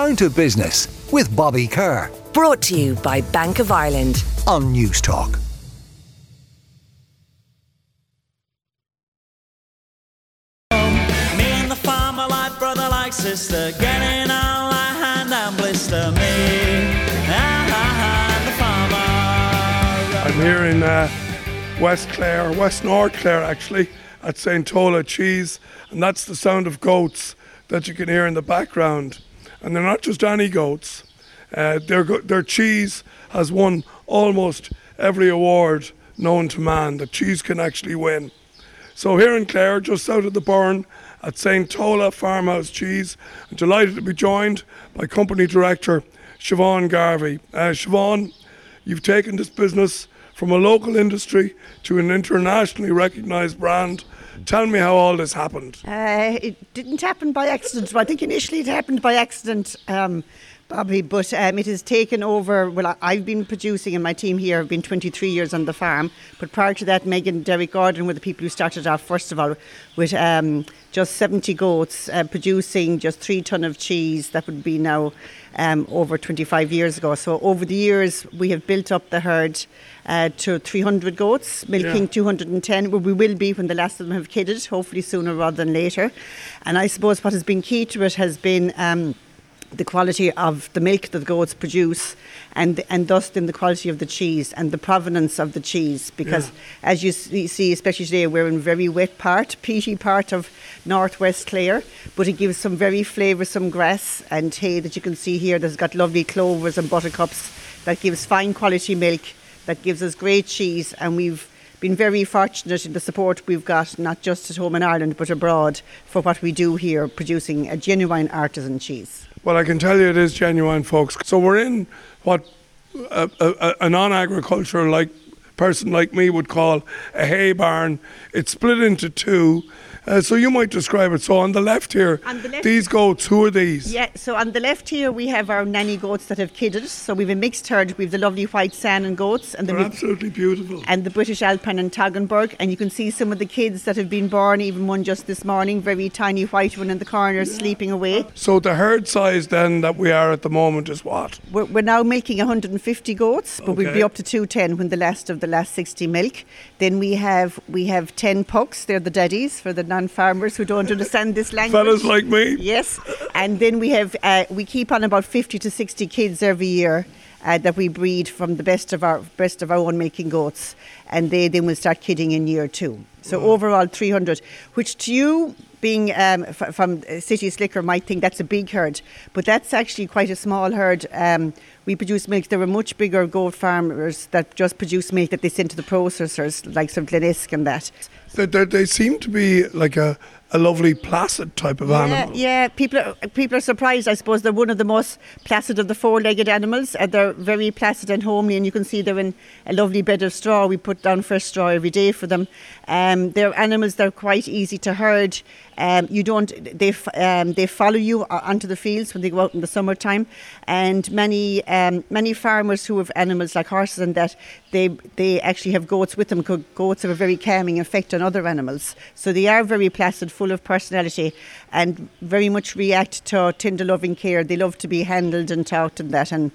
Down to Business with Bobby Kerr. Brought to you by Bank of Ireland on Newstalk. Me and the farmer like brother like sister, getting on like hand and blister. Me and the farmer. I'm here in uh, West Clare, West North Clare actually, at St. Tola Cheese, and that's the sound of goats that you can hear in the background. And they're not just any goats. Uh, their, their cheese has won almost every award known to man that cheese can actually win. So here in Clare, just south of the Burren, at St. Tola Farmhouse Cheese, I'm delighted to be joined by company director Siobhan Garvey. Uh, Siobhan, you've taken this business from a local industry to an internationally recognised brand. Tell me how all this happened. Uh, it didn't happen by accident. I think initially it happened by accident, um, Bobby, but um, it has taken over. Well, I've been producing, and my team here have been 23 years on the farm. But prior to that, Megan and Derek Gordon were the people who started off, first of all, with um, just 70 goats, uh, producing just three ton of cheese. That would be now um, over 25 years ago. So over the years, we have built up the herd uh, to 300 goats, milking Yeah. 210, where we will be when the last of them have kidded, hopefully sooner rather than later. And I suppose what has been key to it has been um, the quality of the milk that the goats produce and and thus then the quality of the cheese and the provenance of the cheese because Yeah. as you see, especially today we're in very wet part peaty part of northwest Clare but it gives some very flavoursome grass and hay that you can see here that's got lovely clovers and buttercups that gives fine quality milk that gives us great cheese and we've been very fortunate in the support we've got, not just at home in Ireland, but abroad, for what we do here, producing a genuine artisan cheese. Well, I can tell you it is genuine, folks. So we're in what a, a, a- a non-agricultural like person like me would call a hay barn. It's split into two. Uh, so you might describe it. So on the left here, the left- these goats, who are these? Yeah, so on the left here we have our nanny goats that have kidded. So we've a mixed herd. We've the lovely white Saanen goats and the They're absolutely beautiful. and the British Alpine and Toggenburg. And you can see some of the kids that have been born, even one just this morning, very tiny white one in the corner, sleeping away. So the herd size then that we are at the moment is what? We're, we're now milking 150 goats, but we'll be up to 210 when the last of the last 60 milk. Then we have we have 10 pucks. They're the daddies for the non-farmers who don't understand this language. Fellas like me. Yes, and then we have uh, we keep on about 50 to 60 kids every year. Uh, that we breed from the best of our best of our own milking goats, and they then will start kidding in year two. So overall 300, which to you being um, f- from City Slicker might think that's a big herd, but that's actually quite a small herd. Um, we produce milk. There are much bigger goat farmers that just produce milk that they send to the processors, like some Glenisk and that. They, they, they seem to be like a, a lovely placid type of Yeah, animal. yeah. People are, people are surprised. I suppose they're one of the most placid of the four-legged animals. Uh, they're very placid and homely, and you can see they're in a lovely bed of straw. We put down fresh straw every day for them. Um, they're animals. They're quite easy to herd. Um, you don't. They um, they follow you onto the fields when they go out in the summertime, and many um, many farmers who have animals like horses and that they they actually have goats with them. Goats have a very calming effect on other animals, so they are very placid, full of personality, and very much react to tender loving care. They love to be handled and talked and that, and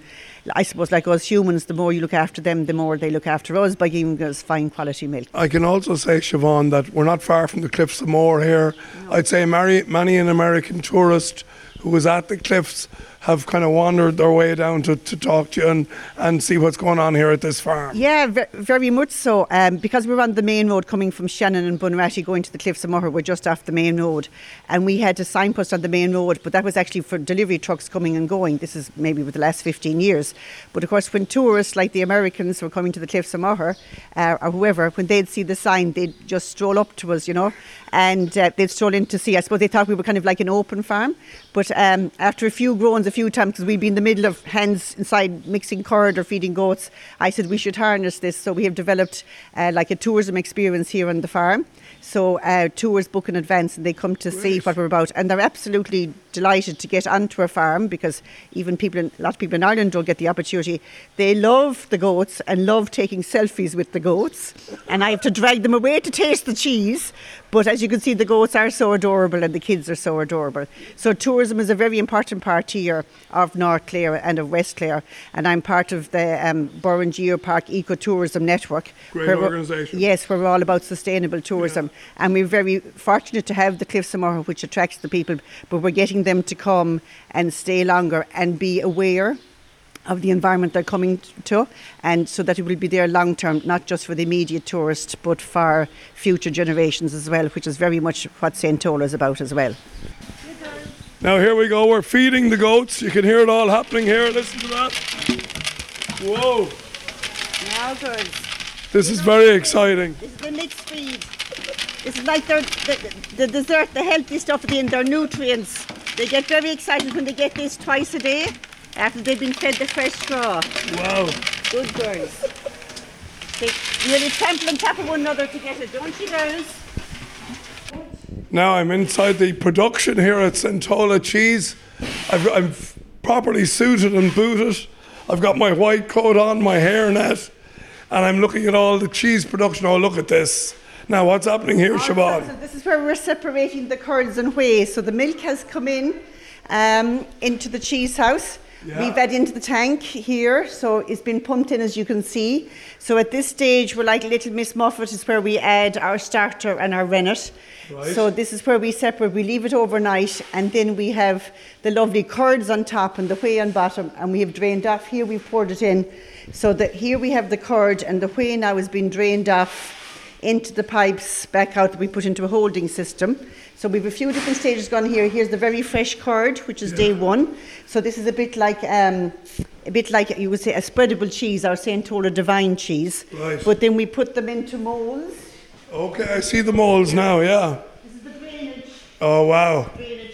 I suppose like us humans, the more you look after them, the more they look after us by giving us fine quality milk. I can also say, Siobhan, that we're not far from the Cliffs of Moher here. I'd say many, many an American tourist who was at the Cliffs have kind of wandered their way down to, to talk to you and, and see what's going on here at this farm. Yeah, very much so. Um, because we're on the main road coming from Shannon and Bunratty going to the Cliffs of Moher, we're just off the main road. And we had a signpost on the main road, but that was actually for delivery trucks coming and going. This is maybe with the last 15 years. But of course, when tourists like the Americans were coming to the Cliffs of Moher, uh, or whoever, when they'd see the sign, they'd just stroll up to us, you know, and uh, they'd stroll in to see. I suppose they thought we were kind of like an open farm. But um, after a few groans, a few times, because we'd be in the middle of hens inside mixing curd or feeding goats, I said we should harness this. So we have developed uh, like a tourism experience here on the farm. So uh, tours book in advance and they come to see what we're about. And they're absolutely delighted to get onto a farm because even people, in, a lot of people in Ireland don't get the opportunity. They love the goats and love taking selfies with the goats. And I have to drag them away to taste the cheese. But as you can see, the goats are so adorable and the kids are so adorable. So tourism is a very important part here of North Clare and of West Clare. And I'm part of the um, Burren Geopark Ecotourism Network. Great organisation. Yes, we're all about sustainable tourism. And we're very fortunate to have the Cliffs of Moher, which attracts the people, but we're getting them to come and stay longer and be aware of the environment they're coming to, and so that it will be there long term, not just for the immediate tourist, but for future generations as well, which is very much what St. Tola is about as well. Now here we go. We're feeding the goats. You can hear it all happening here. Listen to that. Whoa! Now, good. This is very exciting. This is the mixed feed. It's like their, the, the dessert, the healthy stuff in their nutrients. They get very excited when they get this twice a day after they've been fed the fresh straw. Wow. Good girls. They nearly trample and tap on one another to get it, don't you, girls? Now I'm inside the production here at St. Tola Cheese. I've, I'm properly suited and booted. I've got my white coat on, my hairnet, and I'm looking at all the cheese production. Oh, look at this. Now, what's happening here, So Siobhan? this is where we're separating the curds and whey. So the milk has come in um, into the cheese house. Yeah. We've had into the tank here, so it's been pumped in as you can see. So at this stage, we're like Little Miss Muffet, is where we add our starter and our rennet. Right. So this is where we separate. We leave it overnight, and then we have the lovely curds on top and the whey on bottom, and we have drained off. Here we've poured it in, so that here we have the curd, and the whey now has been drained off into the pipes back out that we put into a holding system. So we've a few different stages gone here. Here's the very fresh curd, which is day one. So this is a bit like um, a bit like you would say a spreadable cheese, our Saint Tola divine cheese. Right. But then we put them into molds. Okay, I see the molds now, yeah. This is the drainage. Oh, wow. drainage,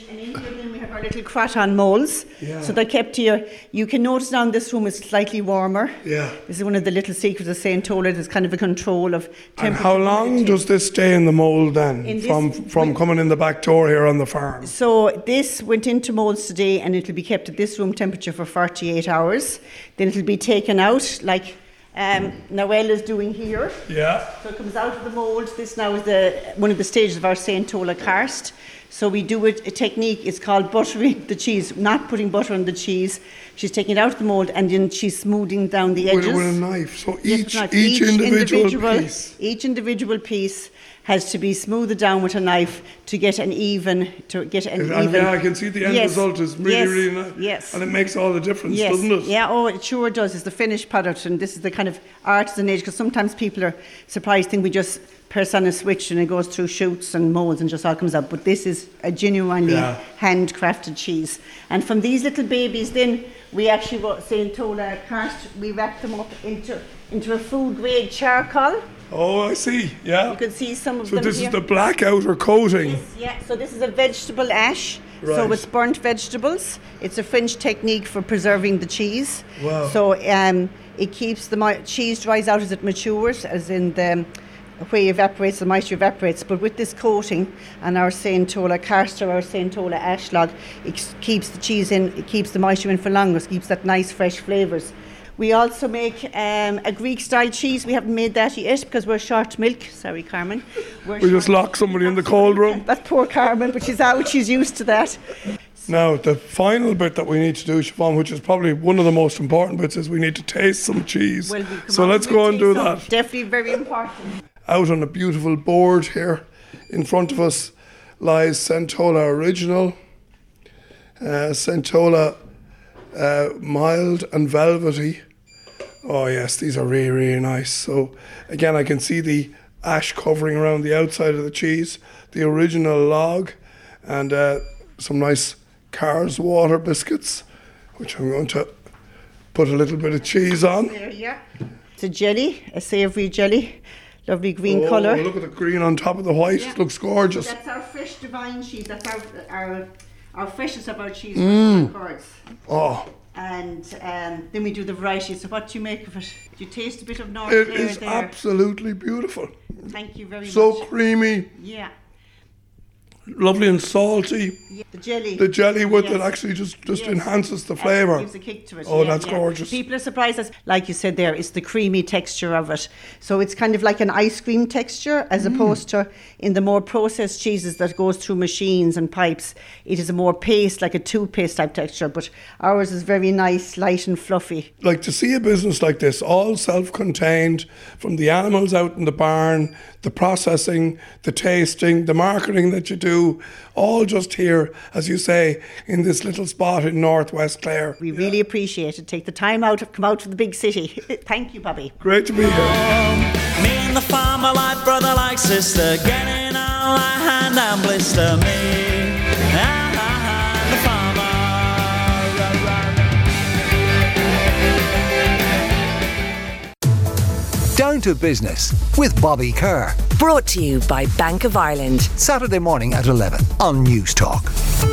here then we have our little crottin molds. Yeah. So they're kept here. You can notice now in this room it's slightly warmer. Yeah. This is one of the little secrets of Saint Tola. There's kind of a control of temperature. And how long does this stay in the mould then? In this- from from we- coming in the back door here on the farm? So this went into molds today, and it'll be kept at this room temperature for 48 hours. Then it'll be taken out, like um, Noel is doing here. Yeah. So it comes out of the mould. This now is the one of the stages of our Saint Tola karst. So we do it, a technique. It's called buttering the cheese, not putting butter on the cheese. She's taking it out of the mould, and then she's smoothing down the With, edges. with a knife. So Yes, each, knife. each, individual, piece. Each individual piece has to be smoothed down with a knife to get an even to get an And even. yeah, I can see the end Yes, result is really, yes, really nice. Yes. And it makes all the difference, Yes. doesn't it? Yeah, oh, it sure does. It's the finished product, and this is the kind of artisan age because sometimes people are surprised, think we just press on a switch and it goes through shoots and molds and just all comes out. But this is a genuinely Yeah. handcrafted cheese. And from these little babies, then we actually got. Tola cast, we wrap them up into, into a food grade charcoal. Oh, I see. Yeah. You can see some of So them this here. is the black outer coating. Yes, yeah. So this is a vegetable ash. Right. So it's burnt vegetables. It's a French technique for preserving the cheese. Wow. So um, it keeps the mo- cheese dries out as it matures, as in the whey evaporates, the moisture evaporates. But with this coating and our Saint Tola castor, our Saint Tola ash log, it keeps the cheese in, it keeps the moisture in for longer, it keeps that nice fresh flavours. We also make um, a Greek style cheese. We haven't made that yet because we're short milk. Sorry, Carmen. We're We just short- lock somebody in the cold room. that poor Carmen, but she's out, she's used to that. Now, the final bit that we need to do, Siobhan, which is probably one of the most important bits, is we need to taste some cheese. Well, we so let's go and do that. Definitely very important. Out on a beautiful board here in front of us lies St. Tola Original, uh, St. Tola uh, Mild and Velvety. Oh, yes, these are really, really nice. So, again, I can see the ash covering around the outside of the cheese, the original log, and uh, some nice Carr's water biscuits, which I'm going to put a little bit of cheese on. There, yeah. It's a jelly, a savoury jelly, lovely green Oh, colour. look at the green on top of the white. Yeah. It looks gorgeous. That's our fresh divine cheese. That's our our, our freshest of our cheese Mm. cards. Oh, And um, then we do the variety. So what do you make of it? Do you taste a bit of North it Clare is there? absolutely beautiful. Thank you very So much. So creamy. Yeah. Lovely and salty. The jelly. The jelly with it Yes. actually just, just Yes. enhances the flavour. Gives a kick to it. Oh, yeah, that's yeah. gorgeous. People are surprised, as, like you said there, it's the creamy texture of it. So it's kind of like an ice cream texture, as Mm. opposed to in the more processed cheeses that goes through machines and pipes. It is a more paste, like a toothpaste type texture. But ours is very nice, light and fluffy. like to see a business like this, all self-contained, from the animals out in the barn, the processing, the tasting, the marketing that you do, all just here, as you say, in this little spot in Northwest Clare. We really appreciate it. Take the time out, of come out to the big city. Thank you, Bobby. Great to be here. Me and the farmer like brother like sister Getting on like hand and blister Down to Business with Bobby Kerr. Brought to you by Bank of Ireland. Saturday morning at 11 on Newstalk.